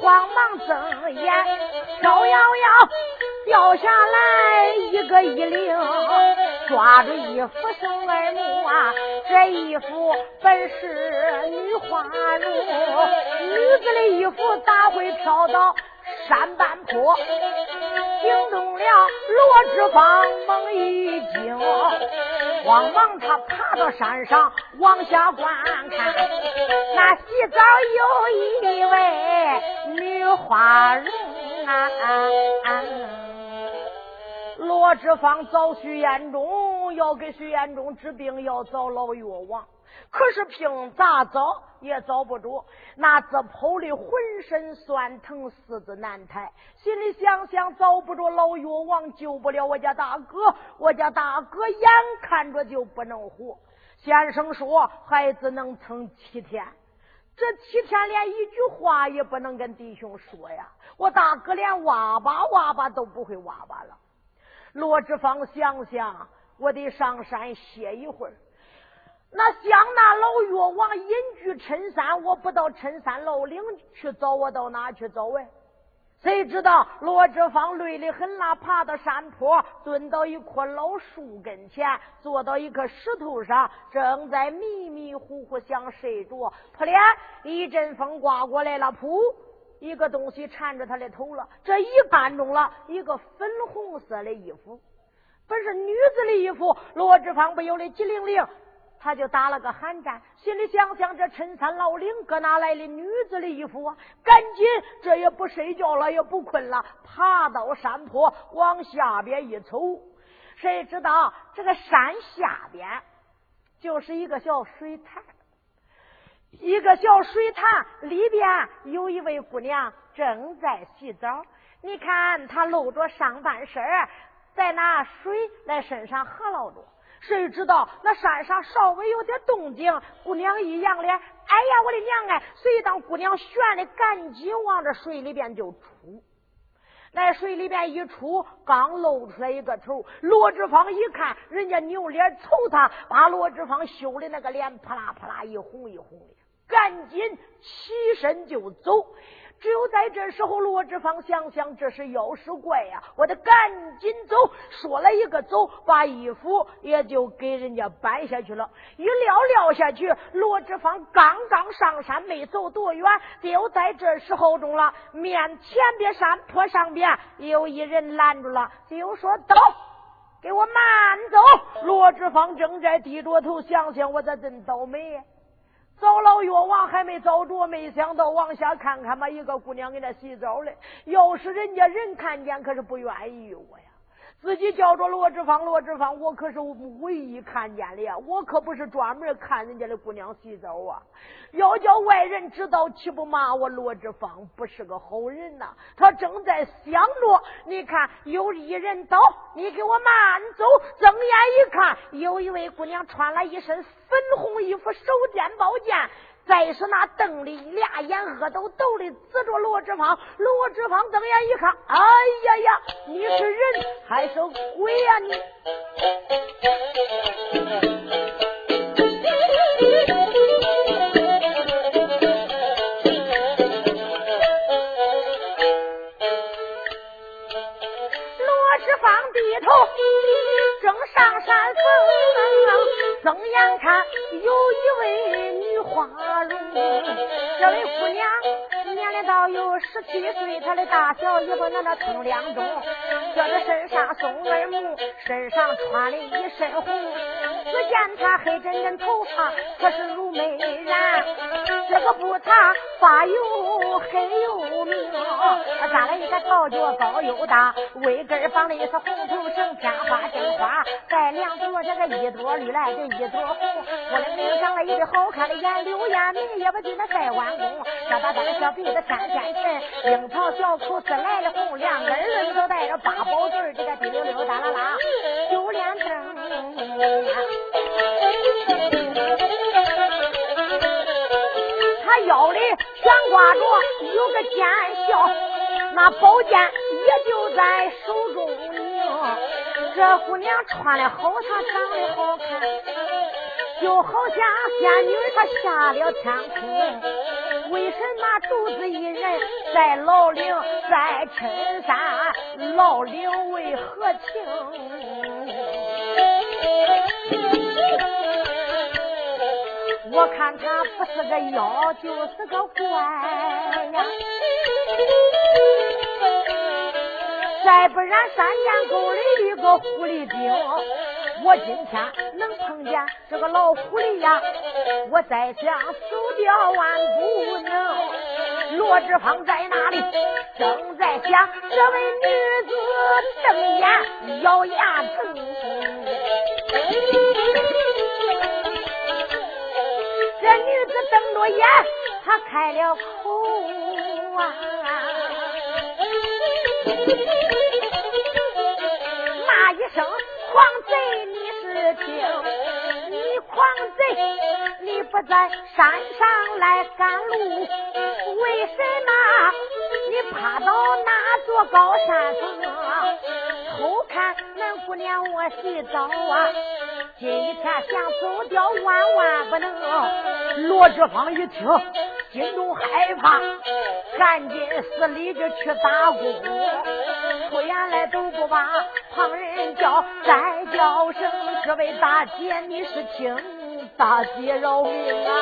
慌忙睁眼，飘摇摇掉下来一个衣领，抓住衣服生耳目啊，这衣服本是女花如，女子的衣服咋会飘到山半坡？惊动了罗志芳猛一惊，慌忙他。到山上往下观看，那洗澡有一位女花容啊！罗志芳找徐延忠，要给徐延忠治病，要找老药王，可是凭咋找也找不着。那自剖的浑身酸疼，四肢难抬，心里想想找不着老药王，救不了我家大哥，我家大哥眼看着就不能活。先生说：“孩子能撑七天，这七天连一句话也不能跟弟兄说呀！我大哥连哇吧哇吧都不会哇吧了。”罗志芳想想，我得上山歇一会儿。那想那老药王隐居陈山，我不到陈山老岭去找，我到哪去找哎？谁知道罗志芳累得很啦，爬到山坡，蹲到一棵老树跟前，坐到一颗石头上，正在迷迷糊糊想睡着。扑脸，一阵风刮过来了，噗，一个东西缠着他的头了。这一看中了一个粉红色的衣服，本是女子的衣服。罗志芳不由得急灵灵。他就打了个寒战，心里想想：这陈山老岭搁哪来的女子的衣服啊？赶紧，这也不睡觉了，也不困了，爬到山坡往下边一瞅，谁知道这个山下边就是一个小水潭，一个小水潭里边有一位姑娘正在洗澡。你看她露着上半身，在那水在身上合捞着。谁知道那山上稍微有点动静，姑娘一扬脸，哎呀，我的娘哎！随当姑娘悬的，赶紧往这水里边就出。那水里边一出，刚露出来一个头。罗志芳一看，人家扭脸瞅他，把罗志芳羞的那个脸扑啦扑啦一红一红的，赶紧起身就走。只有在这时候，罗志芳想想这是妖是怪呀，我得赶紧走。说了一个走，把衣服也就给人家搬下去了。一撂撂下去，罗志芳刚刚上山，没走多远，就在这时候中了。面前边山坡上边有一人拦住了，就说：“走，给我慢走。”罗志芳正在低着头想想，我咋真倒霉。找老药王还没找着，没想到往下看看吧，一个姑娘给那洗澡嘞。要是人家人看见，可是不愿意我呀。自己叫着罗志芳，罗志芳，我可是唯一看见的呀！我可不是专门看人家的姑娘洗澡啊！要叫外人知道，岂不骂我罗志芳不是个好人呐？他正在想着，你看有一人到，你给我慢走。睁眼一看，有一位姑娘穿了一身粉红衣服，手掂宝剑。再是那瞪的俩眼恶抖抖的指着罗志芳，罗志芳瞪眼一看，哎呀呀，你是人还是鬼呀你？罗志芳低头正上山峰，睁眼看有一位女花容。这位姑娘年龄到有十七岁，她的大小也不能那通两中，叫这身上送耳目，身上穿的一身红。只见她黑真真头发，可是如美髯，这个不擦发又黑又明，扎了一个桃脚高又大，尾根绑的是红头绳，天花金花，带两朵这个一朵绿来的一朵红，我的命长了一对好看的眼，柳眼眉也不及那赛弯弓，小大大的小鼻子天天沉，樱桃小口是来的红，两根儿都带着八宝坠，这个滴溜溜哒啦啦，九连灯。他腰里悬挂着有个尖鞘，那宝剑也就在手中拧。这姑娘穿的好，她长得好看，就好像仙女她下了天空。为什么独自一人在老岭在深山？老岭为何情？我看他不是个妖，就是个怪呀！再不然山涧沟里一个狐狸精，我今天能碰见这个老狐狸呀，我再想走掉万不能。罗志芳在那里正在想，这位女子瞪眼咬牙疼。这女子瞪着眼，她开了口啊！狂贼，你是听？你狂贼，你不在山上来赶路，为什么你爬到那座高山峰偷看恁姑娘我洗澡啊？今天想走掉，万万不能。罗志芳一听，心中害怕，赶紧死里就去打工。出言来都不把旁人叫，再叫声这位大姐，你是听？大姐饶命啊！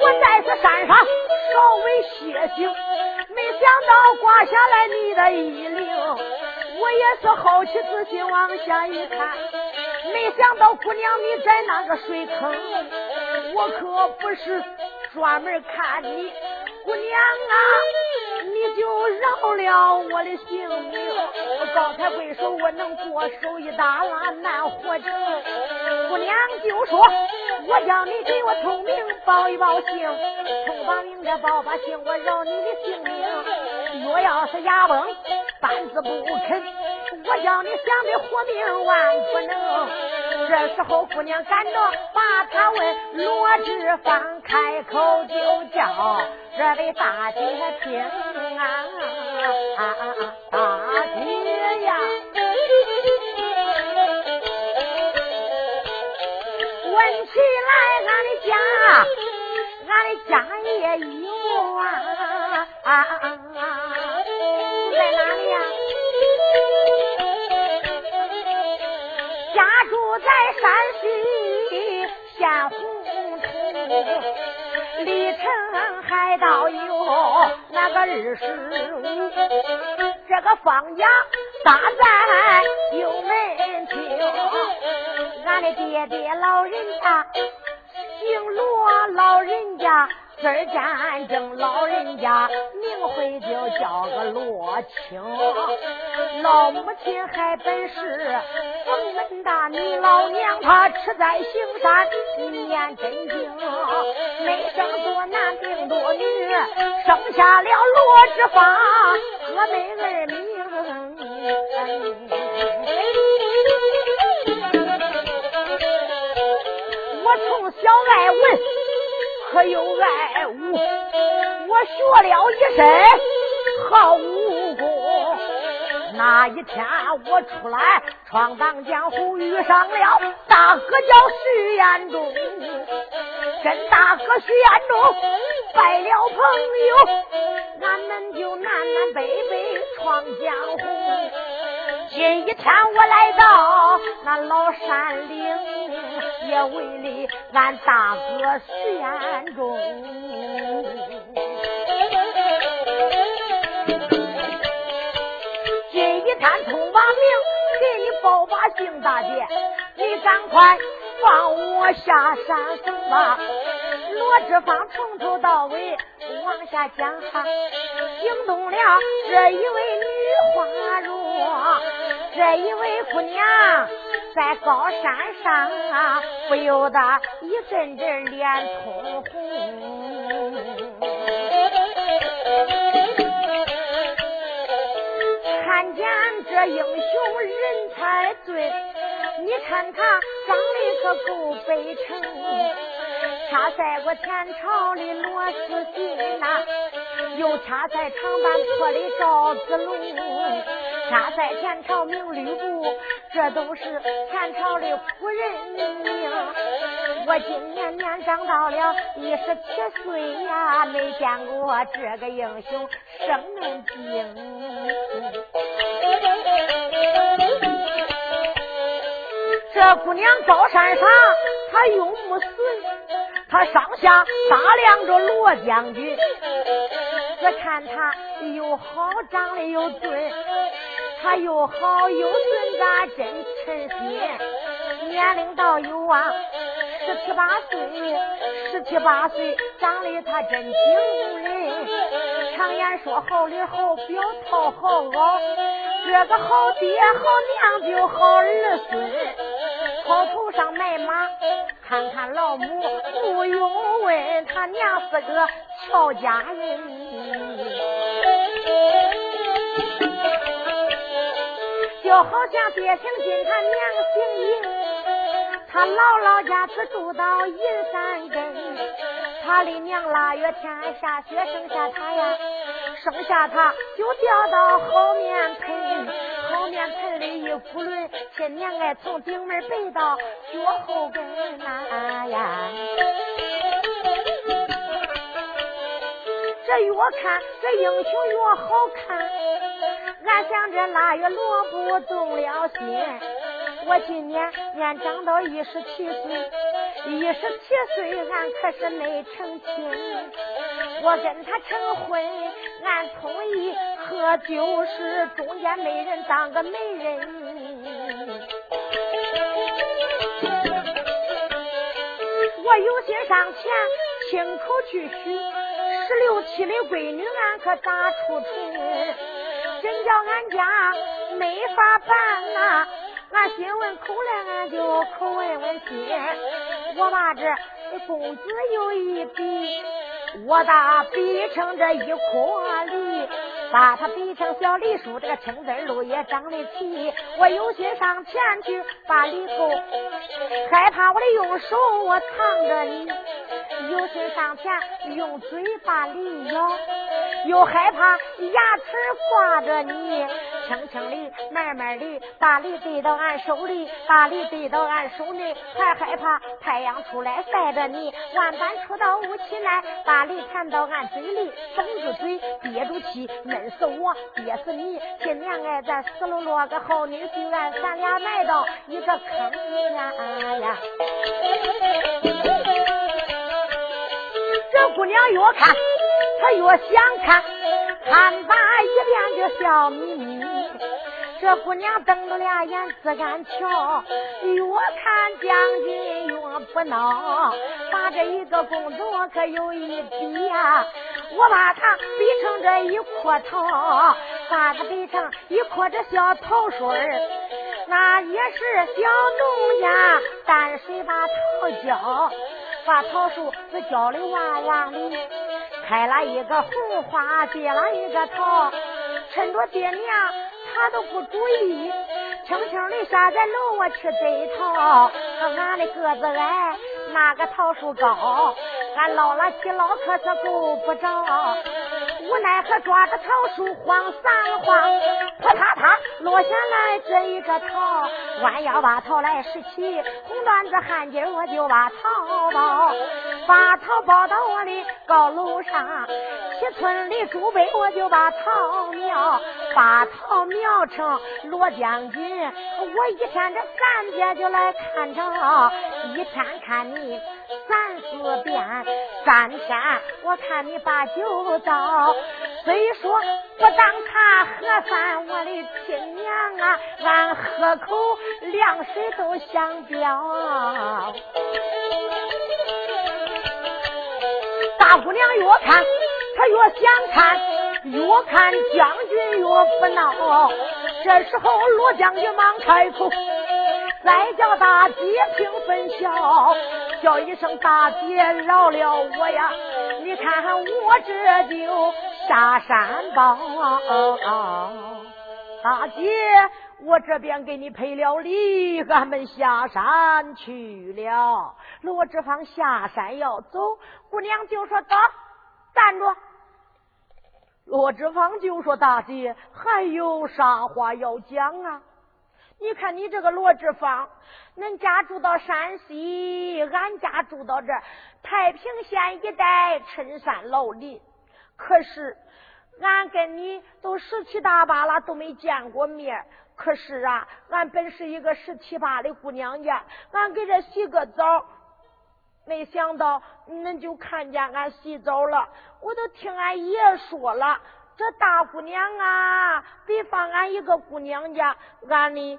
我在这山上稍微歇息，没想到刮下来你的衣领。我也是好奇仔细往下一看，没想到姑娘你在那个水坑，我可不是专门看你，姑娘啊，你就饶了我的性命。高抬贵手，我能过手一打拉难活成。姑娘就说，我叫你给我通名报一报姓，通把名的报把姓，我饶你的性命。若要是哑崩。半子不肯，我叫你想的活命万不能。这时候姑娘赶着把他问，罗志芳开口就叫这位大姐听啊，大姐呀，问起来俺的家，俺的家也有啊。在在山西县洪土，离城海道有那个二十五。这个方家大在有门厅，俺的爹爹老人家姓罗，老人家字儿战争，老人家名讳就叫个罗青。老母亲还本是冯门大女老娘，她吃在行山念真经，没生多男病多女，生下了罗之发和美儿名。我从小爱文，可有爱武，我学了一身好武功。那一天我出来闯荡江湖，遇上了大哥叫徐彦中，跟大哥徐彦中拜了朋友，俺们就南南北北闯江湖。今一天我来到那老山岭。也为了俺大哥徐彦中，今一天通把名给你报把姓大姐，你赶快放我下山吧。罗志芳从头到尾往下讲哈，惊动了这一位女花容，这一位姑娘。在高山上啊，不由得一阵阵脸通红。看见这英雄人才俊，你看他长得可够悲诚，恰赛过前朝的罗斯金呐，又恰赛长坂坡的赵子龙。他在前朝名吕布，这都是前朝的夫人名。我今年年长到了一十七岁呀，没见过这个英雄生人精。这姑娘高山上，她用木笋，她上下打量着罗将军。我看他又好，长得又俊。他又好又俊，咋真称心？年龄倒有啊，十七八岁，十七八岁，长得他真惊人。常言说好里好表，讨好袄，这个好爹好娘就好儿孙。草头上卖马，看看老母不用问，他娘是个俏佳人。就好像爹姓金，他娘姓银，他姥姥家是住到银山根，他的娘腊月天下雪生下他呀，生下他就掉到后面盆，后面盆里一咕轮，亲娘哎从顶门背到脚后跟呐呀，这越看这英雄越好看。俺想着腊月萝卜动了心，我今年年长到一十七岁，一十七岁俺可是没成亲，我跟他成婚，俺同意喝酒时中间没人当个媒人，我有心上前亲口去许，十六七的闺女俺可咋出春？真叫俺家没法办呐！俺心问口来，俺就口问问心。我把这公子有一笔，我把比成这一颗梨，把它比成小梨树，这个青枝路也长得齐。我有心上前去把梨扣，害怕我的用手我藏着你，有心上前用嘴把梨咬。又害怕牙齿挂着你，轻轻的、慢慢的把梨递到俺手里，把梨递到俺手里，还害怕太阳出来晒着你，万般出到雾气来，把梨弹到俺嘴里，封住嘴，憋住气，闷死我，憋死你。今年哎，咱死了落个好女婿，俺咱俩埋到一个坑里啊呀。这姑娘越看。他越想看，看罢一遍就笑眯眯。这姑娘瞪着俩眼自敢瞧，越看将军越不恼，把这一个公主可有一比呀，我把她比成这一棵桃，把她比成一棵这小桃树，那也是小农家担水把桃浇，把桃树子浇的旺旺的，开了一个红花，结了一个桃，趁着爹娘。他都不注意，轻轻的下在楼我去摘桃。俺的个子矮，那个桃树高，俺老了起捞可是够不着。无奈何抓着桃树晃三晃，扑嗒嗒落下来这一个桃。弯腰把桃来拾起，红缎子汗巾我就把桃包，把桃包到我的高楼上。七村里朱北我就把桃苗，把桃苗成罗将军。我一天这三天就来看着，一天看你三四遍，三天我看你把酒倒。虽说不当茶喝饭，我的亲娘啊，俺喝口凉水都想飙。大姑娘越看。她越想看，越看将军越不闹。这时候罗将军忙开口，再叫大姐听分晓，叫一声大姐饶了我呀！你看看我这就下山报。大姐，我这边给你赔了礼，俺们下山去了。罗志芳下山要走，姑娘就说：“走，站住。”罗志芳就说：“大姐，还有啥话要讲啊？你看你这个罗志芳，恁家住到山西，俺家住到这太平县一带，深山老林。可是俺跟你都十七八了，都没见过面。可是啊，俺本是一个十七八的姑娘家，俺给这洗个澡。”没想到恁就看见俺洗澡了，我都听俺爷说了，这大姑娘啊，比方俺一个姑娘家，俺的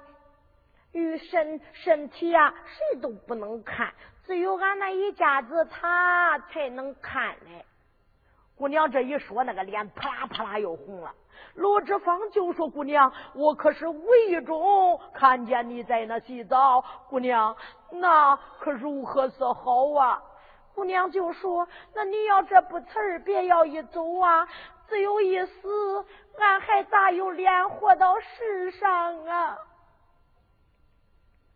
与身身体啊，谁都不能看，只有俺那一家子他才能看嘞。姑娘这一说，那个脸啪啦啪啦又红了。罗志芳就说：“姑娘，我可是无意中看见你在那洗澡，姑娘，那可如何是好啊？”姑娘就说：“那你要这不辞儿，别要一走啊，只有一死，俺还咋有脸活到世上啊？”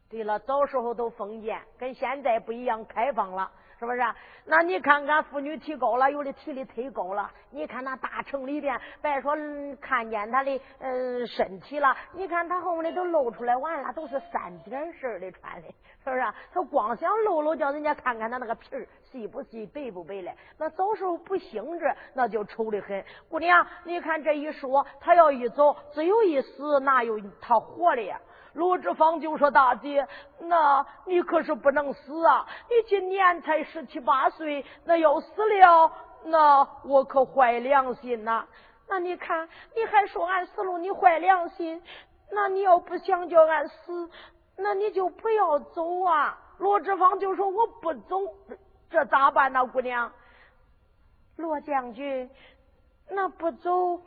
对了，早时候都封建，跟现在不一样，开放了。是不是？那你看看妇女提高了，有的提的忒高了。你看那大城里边，别说看见她的嗯身体了，你看她后面的都露出来完了，都是三点式的穿的，是不是？她光想露露，叫人家看看她那个皮儿细不细，白不白嘞。那早时候不兴致，那就丑的很。姑娘，你看这一说，她要一走，只有一死，哪有她活的呀？罗志芳就说：“大姐，那你可是不能死啊！你今年才十七八岁，那要死了，那我可坏良心呐！那你看，你还说俺死了，你坏良心？那你要不想叫俺死，那你就不要走啊！”罗志芳就说：“我不走，这咋办呢，姑娘？”罗将军，那不走，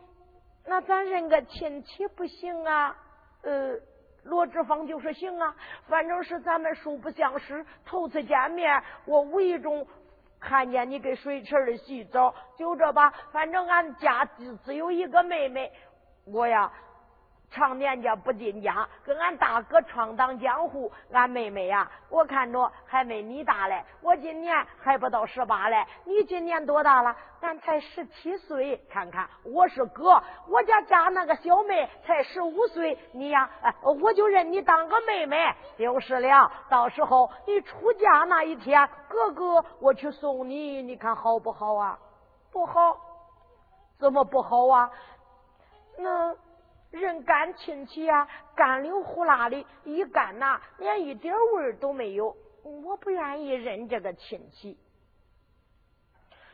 那咱认个亲戚不行啊？呃。罗志芳就说：“行啊，反正是咱们素不相识，头次见面，我无意中看见你给水池里洗澡，就这吧。反正俺家只只有一个妹妹，我呀。”常年家不进家，跟俺大哥闯荡江湖。俺妹妹呀，我看着还没你大嘞。我今年还不到十八嘞，你今年多大了？俺才十七岁。看看，我是哥，我家家那个小妹才十五岁。你呀，我就认你当个妹妹就是了。到时候你出嫁那一天，哥哥我去送你，你看好不好啊？不好，怎么不好啊？那。认干亲戚呀，干溜呼啦的，一干呐，连一点味儿都没有。我不愿意认这个亲戚。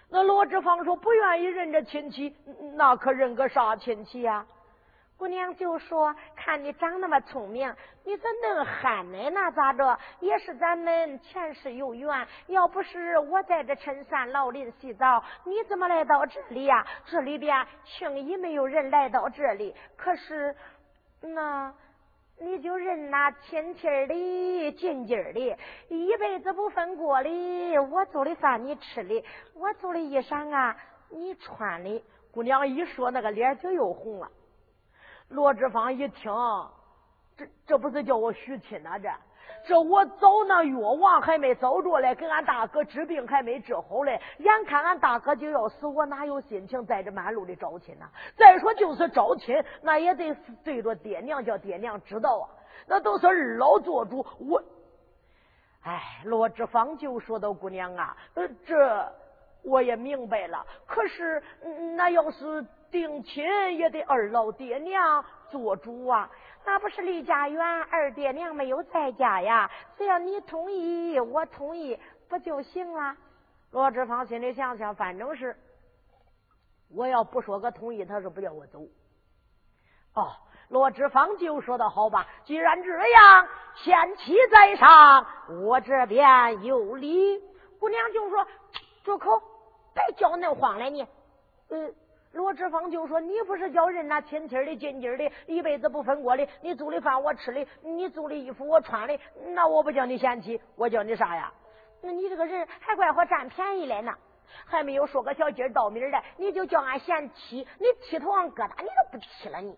那罗志芳说不愿意认这亲戚，那可认个啥亲戚呀？姑娘就说：“看你长那么聪明，你怎能憨呢？那咋着？也是咱们前世有缘。要不是我在这深山老林洗澡，你怎么来到这里呀？这里边轻易没有人来到这里。可是，那你就认那亲亲的、近近的，一辈子不分过的。我做的饭你吃的，我做的衣裳啊你穿的。”姑娘一说，那个脸就又红了。罗志芳一听，这这不是叫我许亲呐？这这我找那药王还没找着嘞，给俺大哥治病还没治好嘞。眼看俺大哥就要死，我哪有心情在这满路的找亲呢？再说就是找亲，那也得对着爹娘叫爹娘知道啊。那都是二老做主，我哎，罗志芳就说到姑娘啊，呃，这我也明白了。可是那要是……定亲也得二老爹娘做主啊，那不是离家远，二爹娘没有在家呀。只要你同意，我同意，不就行了？罗志芳心里想想，反正是我要不说个同意，他是不叫我走。哦，罗志芳就说的好吧，既然这样，贤妻在上，我这边有礼。姑娘就说：“住口，别叫恁慌了你。”嗯。罗志芳就说：“你不是叫人呐亲亲的、近近的，一辈子不分过的。你做的饭我吃的，你做的衣服我穿的，那我不叫你嫌弃，我叫你啥呀？那你这个人还怪我占便宜来呢，还没有说个小鸡儿米儿的，你就叫俺嫌弃，你剃头上疙瘩你都不剃了你。”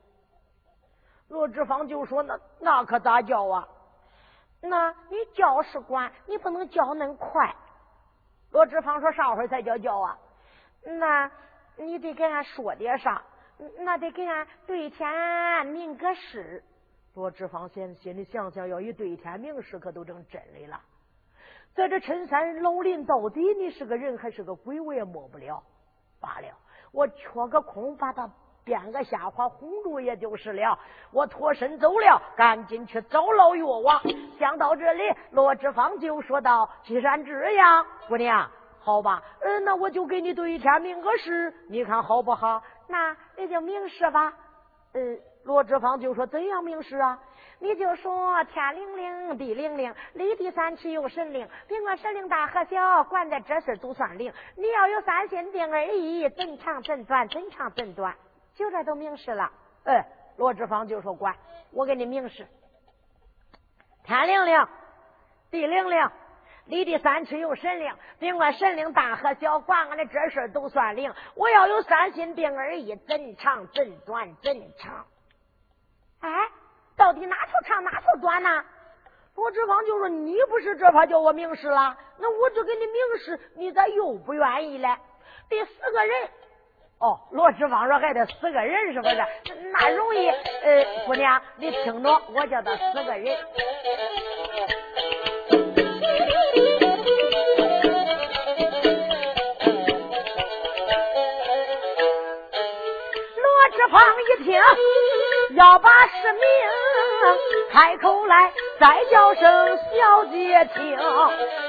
罗志芳就说：“那那可咋叫啊？那你叫是管，你不能叫恁快。”罗志芳说：“啥会儿才叫叫啊？那。”你得给俺说点啥，那得给俺对天明个誓。罗志芳心心里想想，要一对天明誓，可都成真的了。在这深山老林，到底你是个人还是个鬼，我也摸不了。罢了，我缺个空，把他编个瞎话哄住，也就是了。我脱身走了，赶紧去找老药王。想到这里，罗志芳就说道：“既然这样，姑娘。”好吧，嗯，那我就给你对天明个事，你看好不好？那你就明示吧。嗯，罗志芳就说怎样明示啊？你就说天灵灵，地灵灵，立地三尺有神灵，别管神灵大和小，管在这事都算灵。你要有三心定二意，怎长怎短，怎长怎短，就这都明示了。哎，罗志芳就说管，我给你明示，天灵灵，地灵灵。立地三尺有神灵，尽管神灵大和小，管俺的这事都算灵。我要有三心病二意，怎长怎短怎长。哎，到底哪头长哪头短呢？罗志芳就说：“你不是这怕叫我明示了？那我就给你明示，你咋又不愿意了？得死个人。”哦，罗志芳说：“还得死个人，是不是？那容易。呃，姑娘，你听着，我叫他死个人。”听要把实名开口来，再叫声小姐听。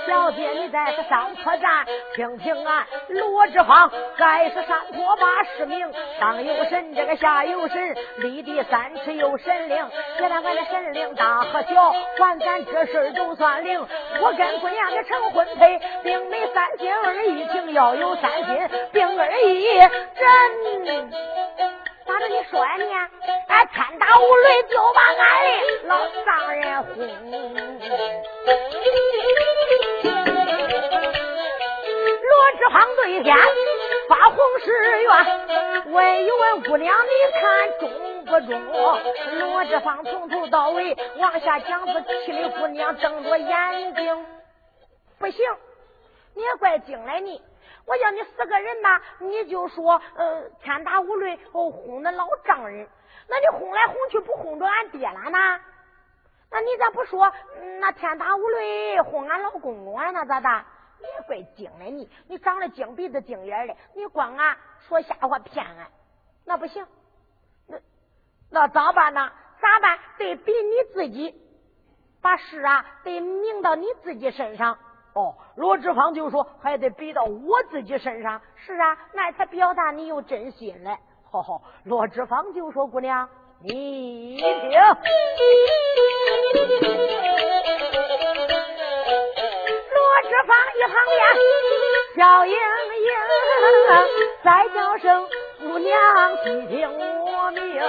小姐你在这上坡站听听啊，罗志芳该是山坡把实名，上有神，这个下有神，立地三尺有神灵。别看俺的神灵大和小，管咱这事都算灵。我跟姑娘的成婚配，并没三心二意情，要有三心并二意真。咋着你说呀你？俺天打五雷就把俺的老丈人轰。罗志芳对天发红誓愿，问一问姑娘，你看中不中？罗志芳从头到尾往下讲，子气的姑娘瞪着眼睛，不行，你也怪精来你。我叫你死个人吧，你就说呃天打五雷轰那老丈人，那你轰来轰去不轰着俺爹了呢？那你咋不说那天打五雷轰俺老公公啊？那咋的？你也怪精的你，你长得精鼻子精眼的，你光啊说瞎话骗俺，那不行，那那咋办呢？咋办？得比你自己把事啊得明到你自己身上。哦，罗志芳就说还得比到我自己身上，是啊，那才表达你有真心嘞。好好，罗志芳就说姑娘，你听。罗志芳一旁边笑盈盈，再叫声姑娘细听我。命，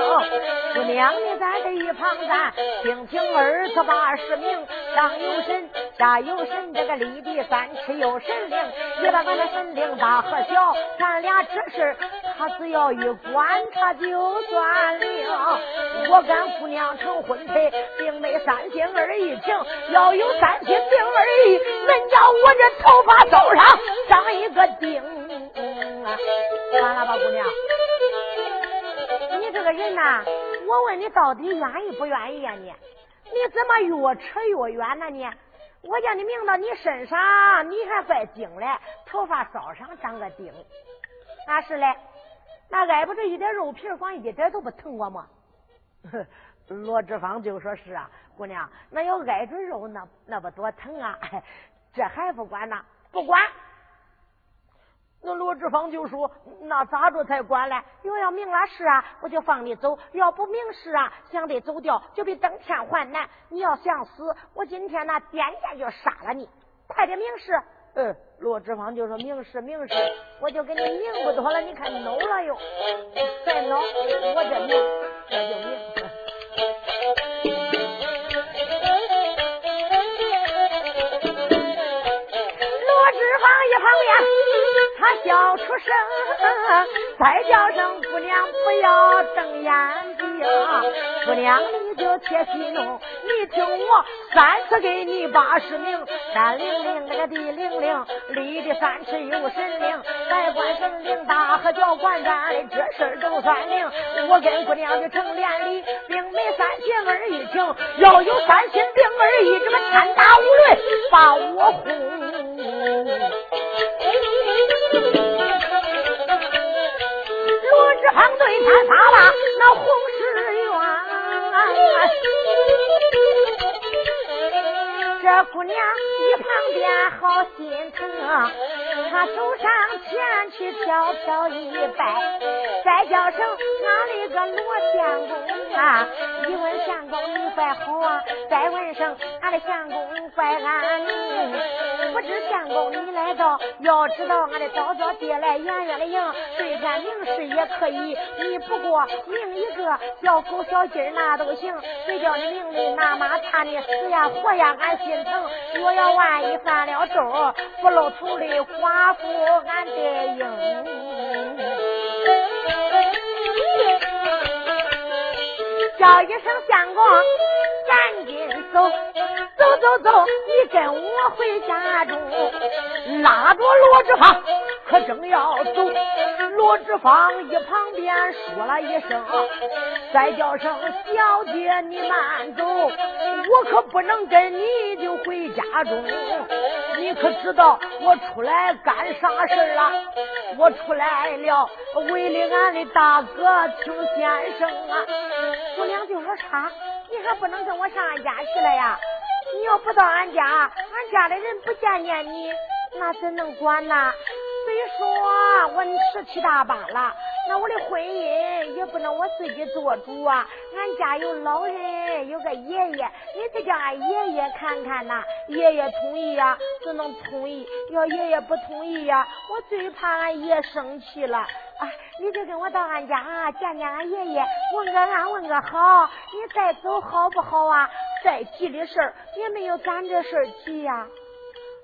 姑娘你在这一旁站，听听儿子把使命，上有神，下有神，这个立地三尺有神灵，你把俺的神灵大和小，咱俩这事他只要一管他就算灵。我跟姑娘成婚配，并没三心二意情，要有三心并二意，恁叫我这头发头上长一个钉。完了吧，姑娘。你这个人呐，我问你到底愿意不愿意呀？你你怎么越扯越远呢？你我叫你明到你身上，你还怪精嘞，头发梢上长个钉，那是嘞，那挨不着一点肉皮，光一点都不疼我吗？罗志芳就说是啊，姑娘，那要挨着肉，那那不多疼啊？这还不管呢？不管。那罗志芳就说：“那咋着才管嘞？我要明了事啊，我就放你走；要不明事啊，想得走掉，就比登天还难。你要想死，我今天那点剑就杀了你。快点明事。”嗯，罗志芳就说明事明事，我就给你明不多了。你看孬了又，再孬，我这明这就明。罗志芳一旁边。他叫出声，再叫声姑娘不要睁眼睛，姑娘你就且息怒，你听我三次给你八十名，山灵灵那个地灵灵，立的三尺有神灵，来管神灵大和小管咱这事儿都算灵。我跟姑娘就成连理，并没三心二意情，要有三心并二意，这个天打五雷把我轰。罗志芳对他撒把那红石冤，这姑娘一旁边好心疼，她走上前去飘飘一拜，再叫声俺那个罗相公啊，一问相公你怪好啊，再问声俺的相公怪安宁。不知相公你来到，要知道俺的早早爹来远远的迎，对天明事也可以。你不过明一个小狗小鸡那都行，谁叫你明里那马怕你死呀活呀，俺心疼。若要万一犯了咒，不露头的寡妇俺得应。叫一声相公，走。走走走，你跟我回家中，拉着罗志芳，可正要走。罗志芳一旁边说了一声：“再叫声小姐，你慢走，我可不能跟你就回家中。你可知道我出来干啥事了？我出来了，为了俺的大哥听先生啊。”姑娘就说：“啥？你还不能跟我上俺家去了呀？”你要不到俺家，俺家的人不见见你，那怎能管呢？虽说我十七大八了，那我的婚姻也不能我自己做主啊。俺家有老人，有个爷爷，你得叫俺爷爷看看呐。爷爷同意呀，只能同意；要爷爷不同意呀，我最怕俺爷生气了。啊，你就跟我到俺家见见俺爷爷，问个安，问个好。你再走好不好啊？再急的事儿也没有咱这事儿急呀。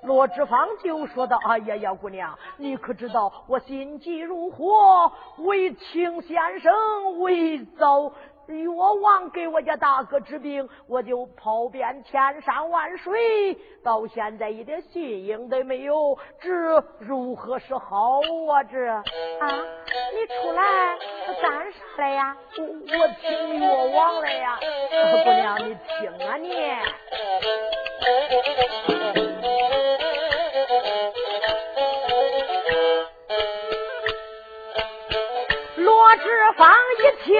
罗志芳就说道：“哎呀呀，姑娘，你可知道我心急如火，为请先生，为早。”药王给我家大哥治病，我就跑遍千山万水，到现在一点信应都没有，这如何是好啊？这啊，你出来干啥来呀？我我听药王来呀，姑娘你听啊你。方一听。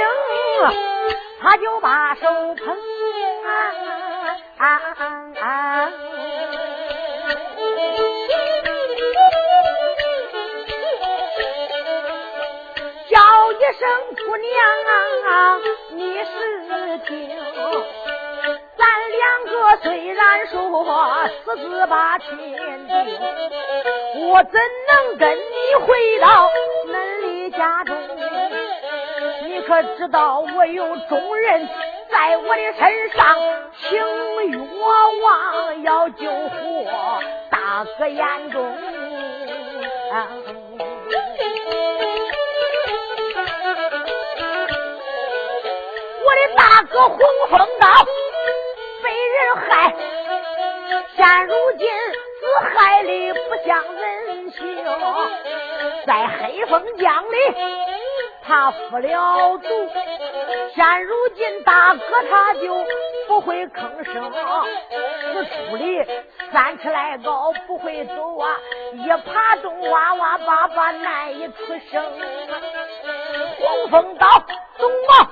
他就把手捧，叫一声姑娘。你是听。咱两个虽然说私自把亲定，我怎能跟你回到可知道我有重任在我的身上，请冤枉要救活大哥眼中。我的大哥洪峰高被人害，现如今自害的不像人形，在黑风江里他服了毒，现如今大哥他就不会吭声，四处里三尺来高不会走啊，一爬洞哇哇叭叭难以出声，黄风刀东毛。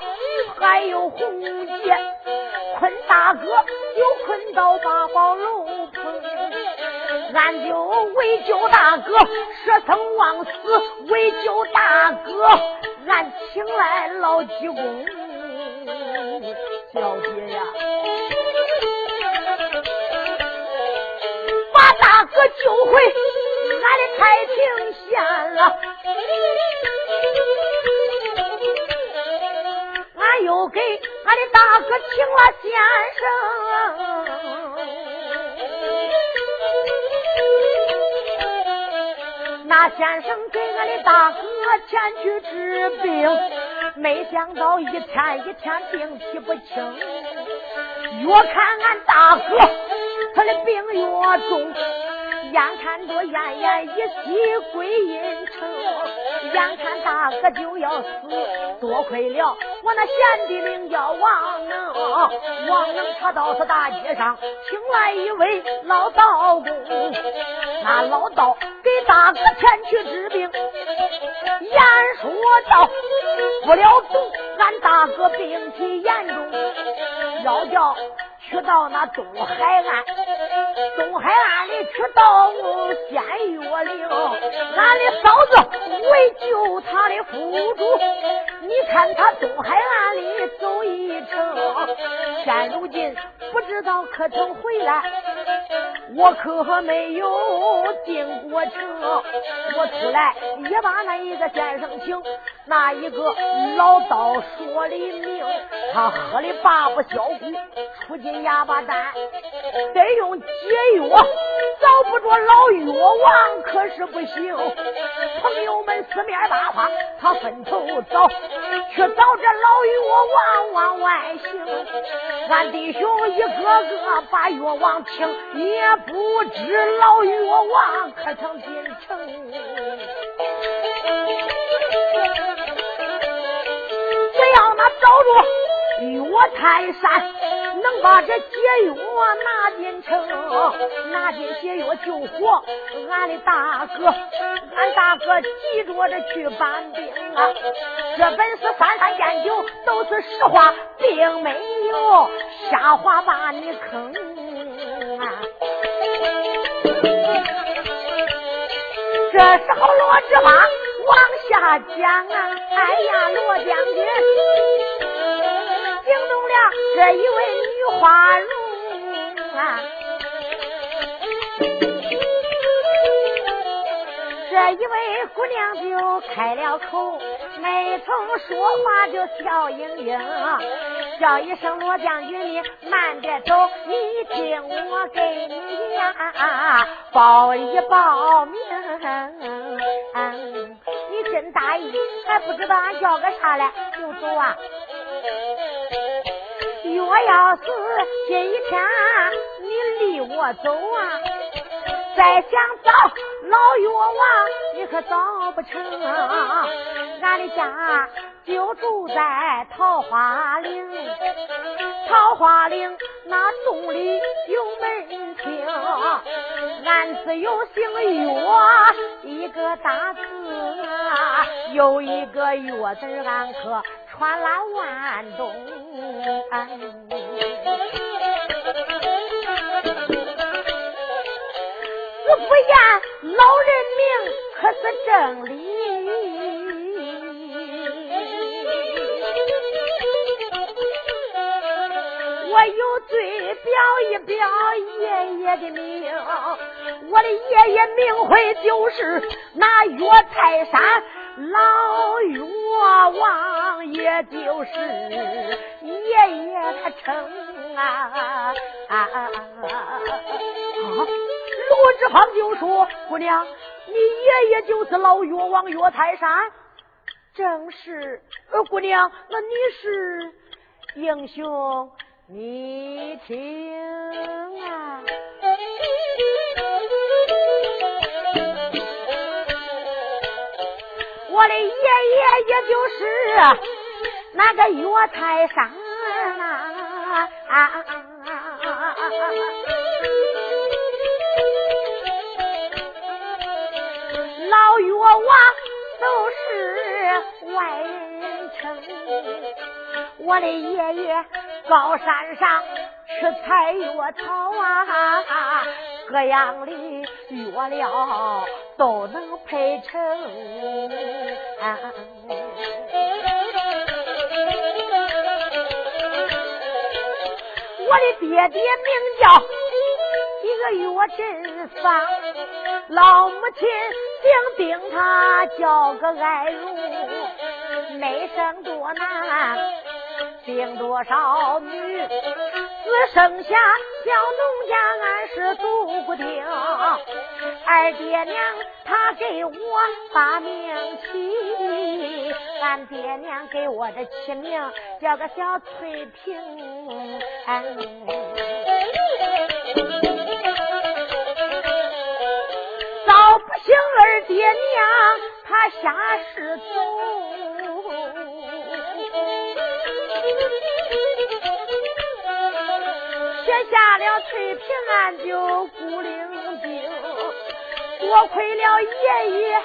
还有红剑困大哥，又困到八宝楼棚，俺就为救大哥，舍生忘死，为救大哥，俺请来老济公，小姐呀，把大哥救回俺的太平县了。俺又给俺的大哥请了先生，那先生给俺的大哥前去治病，没想到一天一天病体不轻，越看俺大哥他的病越重。眼看着奄奄一息归阴城，眼看大哥就要死，多亏了我那贤弟名叫王能，王能他到他大街上请来一位老道公，那老道给大哥前去治病，言说到不了毒，俺大哥病体严重，要叫。去到那东海岸，东海岸里去到仙岳岭，俺的嫂子为救他的夫主，你看他东海岸里走一程，现如今不知道可曾回来，我可没有进过城，我出来也把那一个先生请，那一个老道说的明，他喝的八不消苦，出进。哑巴蛋得用解药，找不着老药王可是不行。朋友们四面八方，他分头找，去找这老药王往外行。俺弟兄一个个把药王请，也不知老药王可曾进城。只要那找着药泰山。能把这解药拿进城，拿进解药救活俺的大哥，俺大哥急着的去搬兵啊！这本是三三见酒，都是实话，并没有瞎话把你坑啊！这时候罗志发往下讲啊，哎呀，罗将军。惊动了这一位女花容啊！这一位姑娘就开了口，没从说话就笑盈盈，叫一声罗将军，你慢点走，你听我给你呀报一报名。你真大意，还不知道俺叫个啥嘞，就走啊！若要是今天你离我走啊，再想找老药王，你可找不成。俺的家就住在桃花岭，桃花岭那洞里有门厅，俺只有姓岳一个大字，有一个岳字，俺可。传来万东，我不言老人名，可是正理。我有罪，表一表爷爷的名。我的爷爷名讳就是那岳泰山老岳王，也就是爷爷他称啊。罗志芳就说：“姑娘，你爷爷就是老岳王岳泰山。”正是，呃，姑娘，那你是英雄，你听啊，我的爷爷也就是那个岳泰山啊，老岳王都是。外人称，我的爷爷高山上吃采药草啊，各样的药料都能配成。我的爹爹名叫一个岳振芳，老母亲定定他叫个爱如。没生多男，生多少女，只剩下小农家，俺是读不听。二爹娘他给我把名起，俺爹娘给我的起名叫个小翠萍。哎早不行，二爹娘他下世走。下了翠屏，俺就孤零零。多亏了爷爷，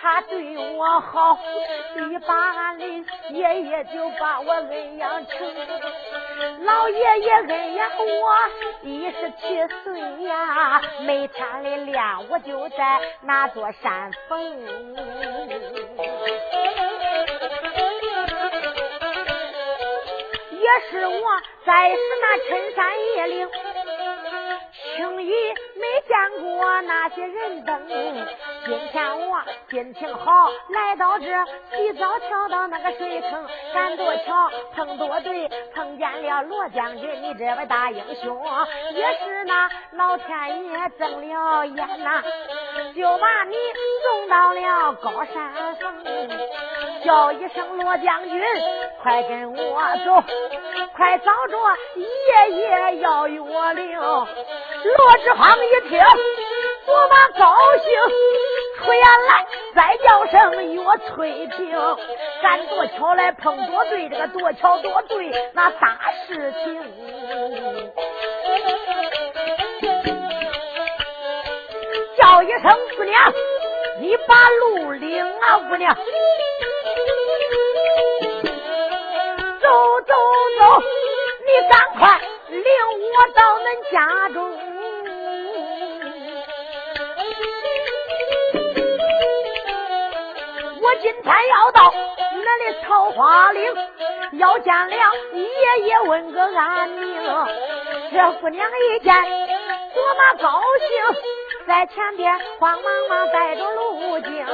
他对我好，一把俺的爷爷就把我恩养成。老爷爷恩养我一十七岁呀，每天的练我就在那座山峰。是我，在是那深山野岭，轻易没见过那些人等。今天我心情好，来到这洗澡，跳到那个水坑，赶多桥，碰多对，碰见了罗将军，你这位大英雄，也是那老天爷睁了眼呐，就把你送到了高山峰，叫一声罗将军，快跟我走，快找着爷爷要与我领。罗志芳一听，多么高兴。出言来，再叫声岳翠萍，赶多巧来碰多对，这个多巧多对，那大事情。叫一声姑娘，你把路领啊，姑娘，走走走，你赶快领我到恁家中。我今天要到那里桃花岭，要见了爷爷问个安宁。这姑娘一见多么高兴，在前边慌忙忙带着路径。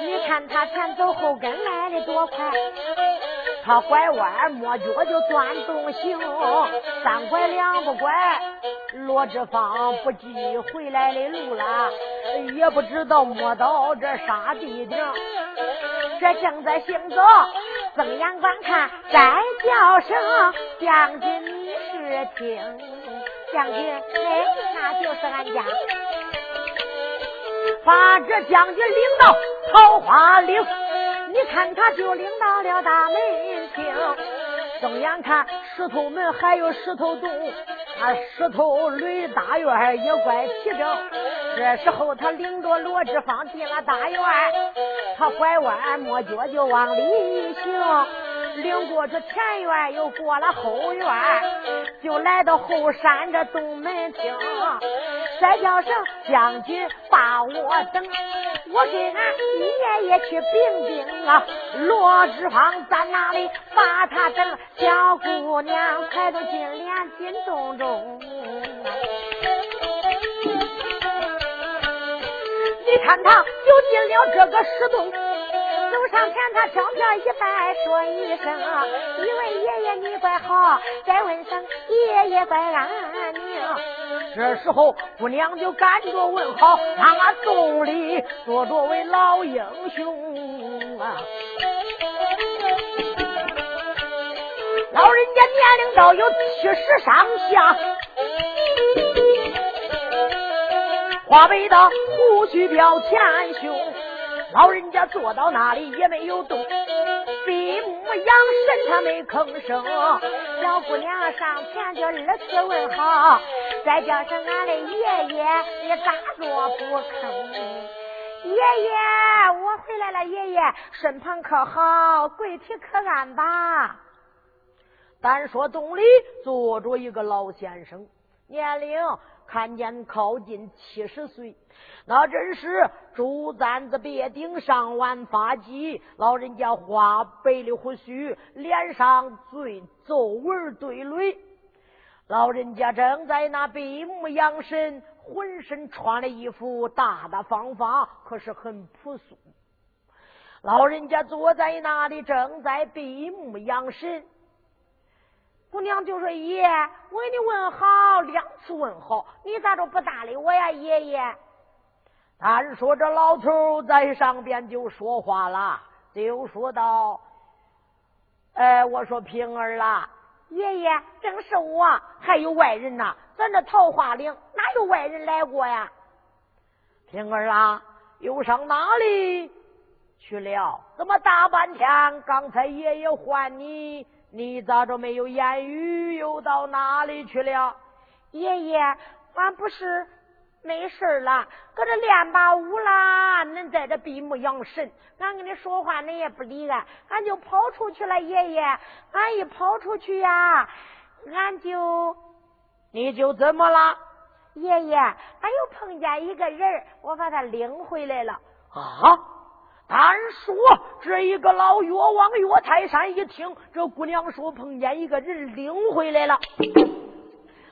你看他前走后跟来的多快，他拐弯抹角就断动行，三拐两不拐，罗志芳不记回来的路了，也不知道摸到这啥地顶。这正在行走，睁眼观看，再叫声将军，你是听？将军，哎，那就是俺家，把这将军领到桃花岭，你看他就领到了大门厅。睁眼看石头门，还有石头洞，啊，石头垒大院也怪齐整。这时候他领着罗志芳进了大院。他拐弯抹角就往里行，领过这前院，又过了后院，就来到后山这东门厅。再叫声将军把我等，我给俺爷爷去禀禀啊。罗志芳在哪里？把他等小姑娘快到金莲金洞中。你看他就进了这个石洞，走上前他悄悄一拜，说一声：“一位爷爷你怪好。”再问声：“爷爷怪安宁。”这时候姑娘就赶着问好，让俺送礼，做着位老英雄啊！老人家年龄到有七十上下。花白的胡须标前胸，老人家坐到那里也没有动，闭目养神，他没吭声。小姑娘上前就二次问好，再叫声俺的爷爷，你咋做不吭？爷爷，我回来了，爷爷身旁可好？跪体可安吧？单说洞里坐着一个老先生，年龄。看见靠近七十岁，那真是竹簪子别顶上挽发髻，老人家花白的胡须，脸上最皱纹堆垒。老人家正在那闭目养神，浑身穿的衣服大大方方，可是很朴素。老人家坐在那里，正在闭目养神。姑娘就说：“爷，我给你问好，两次问好，你咋都不搭理我呀，爷爷？”俺说这老头在上边就说话了，就说道：“哎，我说平儿啦，爷爷正是我，还有外人呐。咱这桃花岭哪有外人来过呀？平儿啊，又上哪里去了？怎么大半天？刚才爷爷唤你。”你咋着没有言语？又到哪里去了？爷爷，俺不是没事了，搁这练把舞啦。恁在这闭目养神，俺跟你说话，恁也不理俺，俺就跑出去了。爷爷，俺一跑出去呀，俺就你就怎么了？爷爷，俺又碰见一个人，我把他领回来了。啊！单说这一个老岳王岳泰山一听，这姑娘说碰见一个人领回来了，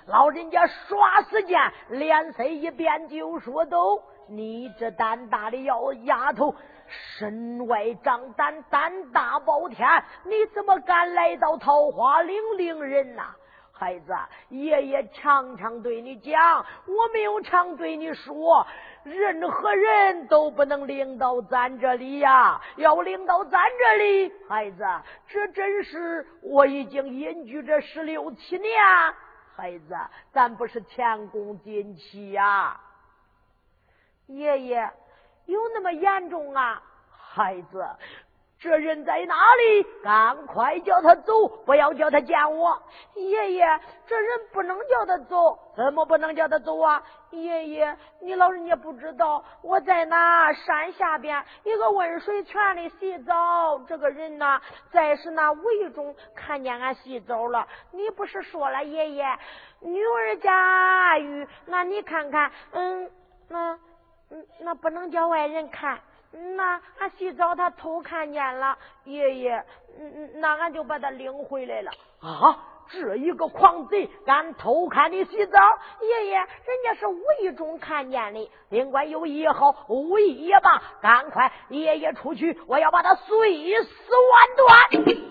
老人家耍时间，脸色一变，就说：“都你这胆大的要丫头，身外长胆，胆大包天，你怎么敢来到桃花岭领人呐？”孩子，爷爷常常对你讲，我没有常对你说。任何人都不能领到咱这里呀！要领到咱这里，孩子，这真是我已经隐居这十六七年，孩子，咱不是前功尽弃呀！爷爷，有那么严重啊？孩子。这人在哪里？赶快叫他走，不要叫他见我。爷爷，这人不能叫他走，怎么不能叫他走啊？爷爷，你老人家不知道，我在那山下边一个温水泉里洗澡。这个人呐，在是那围中看见俺洗澡了。你不是说了，爷爷，女儿家玉，那你看看，嗯，那，嗯，那不能叫外人看。那俺洗澡，他偷看见了，爷爷，嗯那俺就把他领回来了。啊，这一个狂贼敢偷看你洗澡，爷爷，人家是无意中看见的，尽管有意也好，无意也罢，赶快，爷爷出去，我要把他碎尸万段。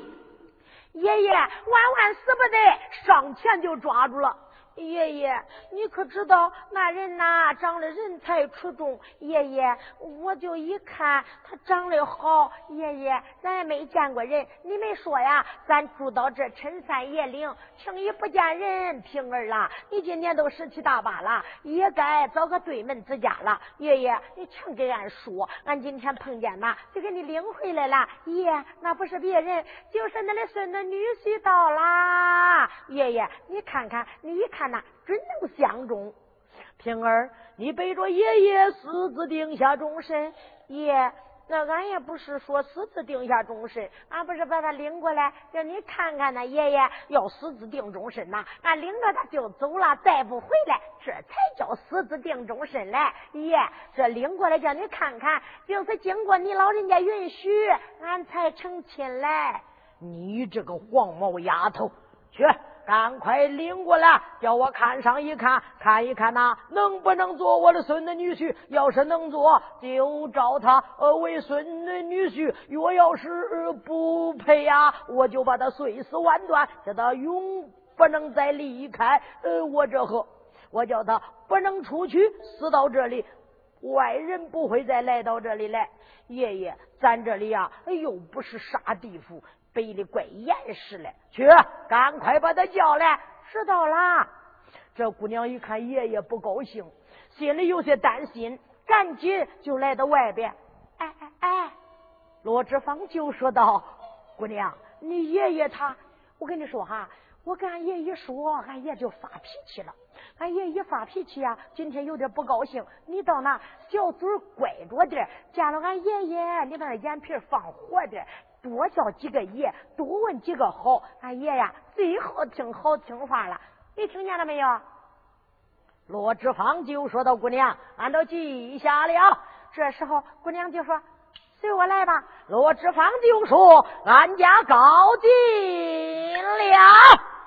爷爷万万死不得，上前就抓住了。爷爷，你可知道那人呐，长得人才出众。爷爷，我就一看他长得好。爷爷，咱也没见过人，你没说呀？咱住到这陈山野岭，轻易不见人。平儿啦，你今年都十七大八了，也该找个对门之家了。爷爷，你请给俺说，俺今天碰见嘛，就给你领回来了。爷，那不是别人，就是恁的孙子女婿到啦。爷爷，你看看，你一看。那准能相中，平儿，你背着爷爷私自定下终身。爷，那俺也不是说私自定下终身，俺不是把他领过来，叫你看看那爷爷要私自定终身呐。俺领着他就走了，再不回来，这才叫私自定终身嘞。爷，这领过来叫你看看，就是经过你老人家允许，俺才成亲嘞。你这个黄毛丫头，去！赶快领过来，叫我看上一看，看一看呐，能不能做我的孙子女婿？要是能做，就招他呃为孙子女婿；若要是不配呀，我就把他碎尸万段，叫他永不能再离开呃我这河。我叫他不能出去，死到这里，外人不会再来到这里来。爷爷，咱这里呀，又不是啥地府。背的怪严实嘞，去，赶快把他叫来。知道了。这姑娘一看爷爷不高兴，心里有些担心，赶紧就来到外边。哎哎哎，罗志芳就说道：“姑娘，你爷爷他，我跟你说哈，我跟俺爷一说，俺爷就发脾气了。俺爷一发脾气呀，今天有点不高兴。你到那小嘴乖着点，见了俺爷爷，你把那眼皮放活点。”多叫几个爷，多问几个好，俺爷呀最好听好听话了。你听见了没有？罗志芳就说到：“姑娘，俺都记下了。”这时候姑娘就说：“随我来吧。”罗志芳就说：“俺家高进了。”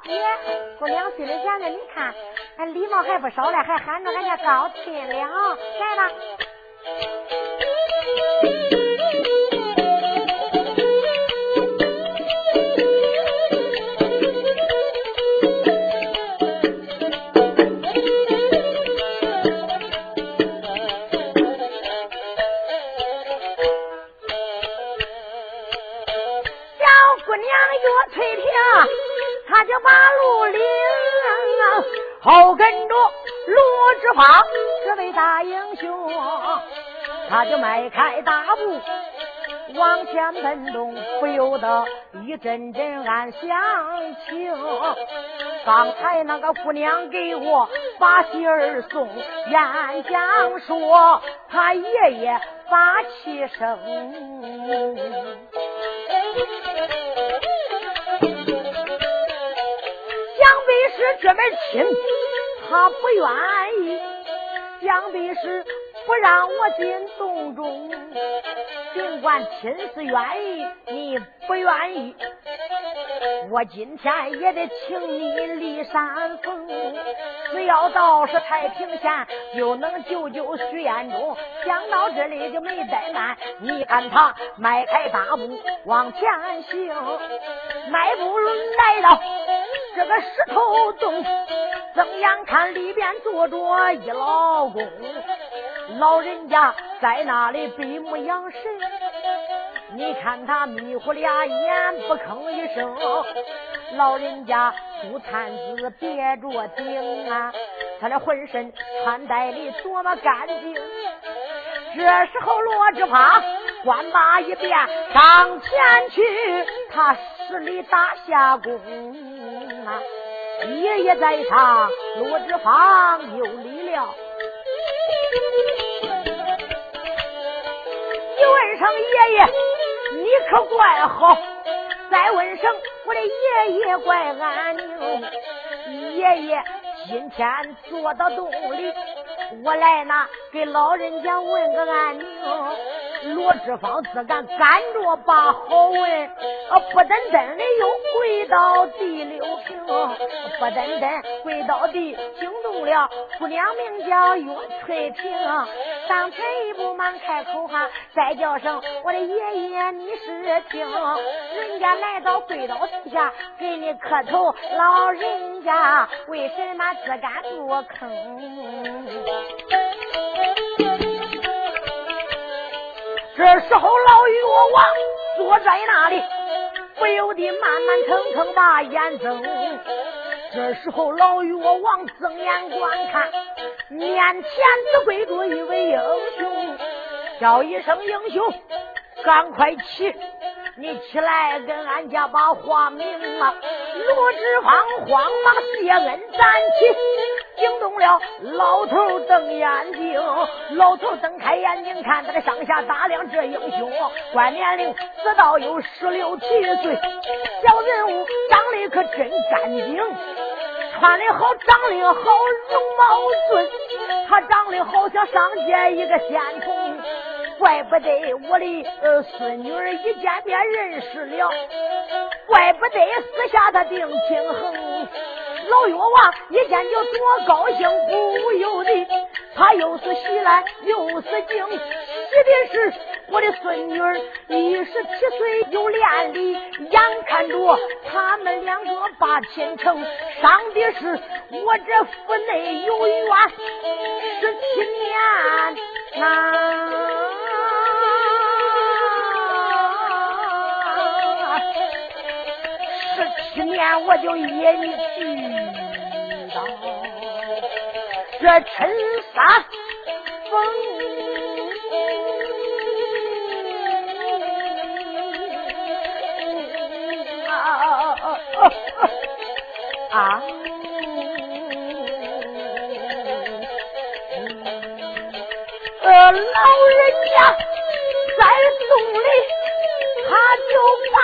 爷，姑娘心里想着：“你看，俺礼貌还不少嘞，还喊着俺家高进了。”来吧。八路领，后跟着罗志芳这位大英雄，他就迈开大步往前奔动，不由得一阵阵暗想情。刚才那个姑娘给我把信儿送，演讲说他爷爷把气生。这门亲，他不愿意，想必是不让我进洞中。尽管亲是愿意，你不愿意，我今天也得请你立山峰。只要到是太平县，就能救救徐彦中。想到这里就没怠慢，你看他迈开大步往前行，迈步来到。这个石头洞，睁眼看里边坐着一老公，老人家在那里闭目养神。你看他迷糊俩眼，不吭一声。老人家朱灿子别着顶啊，他的浑身穿戴的多么干净。这时候罗志发官马一变，上前去，他施礼打下躬。爷爷在上，罗志芳有礼了。一问声爷爷，你可怪好；再问声我的爷爷怪安宁。爷爷今天坐到洞里，我来拿给老人家问个安宁。罗志芳自敢赶着把好问，啊，不等等的又跪到地六平，不等等跪到地惊动了姑娘，名叫岳翠萍。上前一步忙开口哈，再叫声我的爷爷你是听，人家来到跪到地下给你磕头，老人家为什么自敢做坑？这时候，老岳王坐在那里，不由得慢慢腾腾把眼睁。这时候，老岳王睁眼观看，面前只跪着一位英雄，叫一声英雄，赶快起，你起来跟俺家把话明啊！罗志芳慌忙谢恩站起。惊动了老头瞪眼睛。老头睁开眼睛看这个上下打量这英雄，观年龄只到有十六七岁，小人物长得可真干净，穿的好，长得好，容貌俊，他长得好像上街一个仙童。怪不得我的呃孙女儿一见便认识了，怪不得私下他定情横。老岳王一见就多高兴，不由得他又是喜来又是惊，喜的是我的孙女儿一十七岁有练礼，眼看着他们两个把亲成，伤的是我这府内有冤十七年呐。十七年我就引去这陈三峰啊！呃，老人家在洞里，他就把。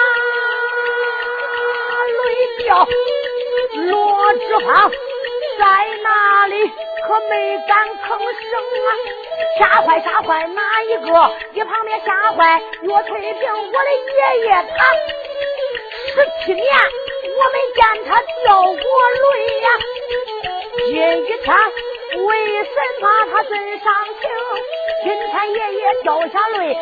罗志芳在哪里？可没敢吭声啊！吓坏吓坏哪一个？一旁边吓坏岳翠萍，我的爷爷他十七年我没见他掉过泪呀！这一天为什么他真伤心？今天爷爷掉下泪，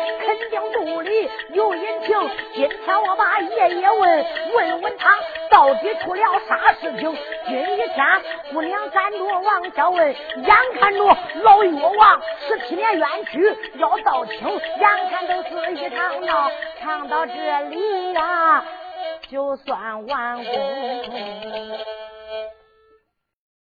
肯定肚里有隐情。今天我把爷爷问问问他，到底出了啥事情？今一天姑娘站着往下问，眼看着老岳王十七年冤屈要到清，眼看都是一场闹，唱到这里呀，就算完工。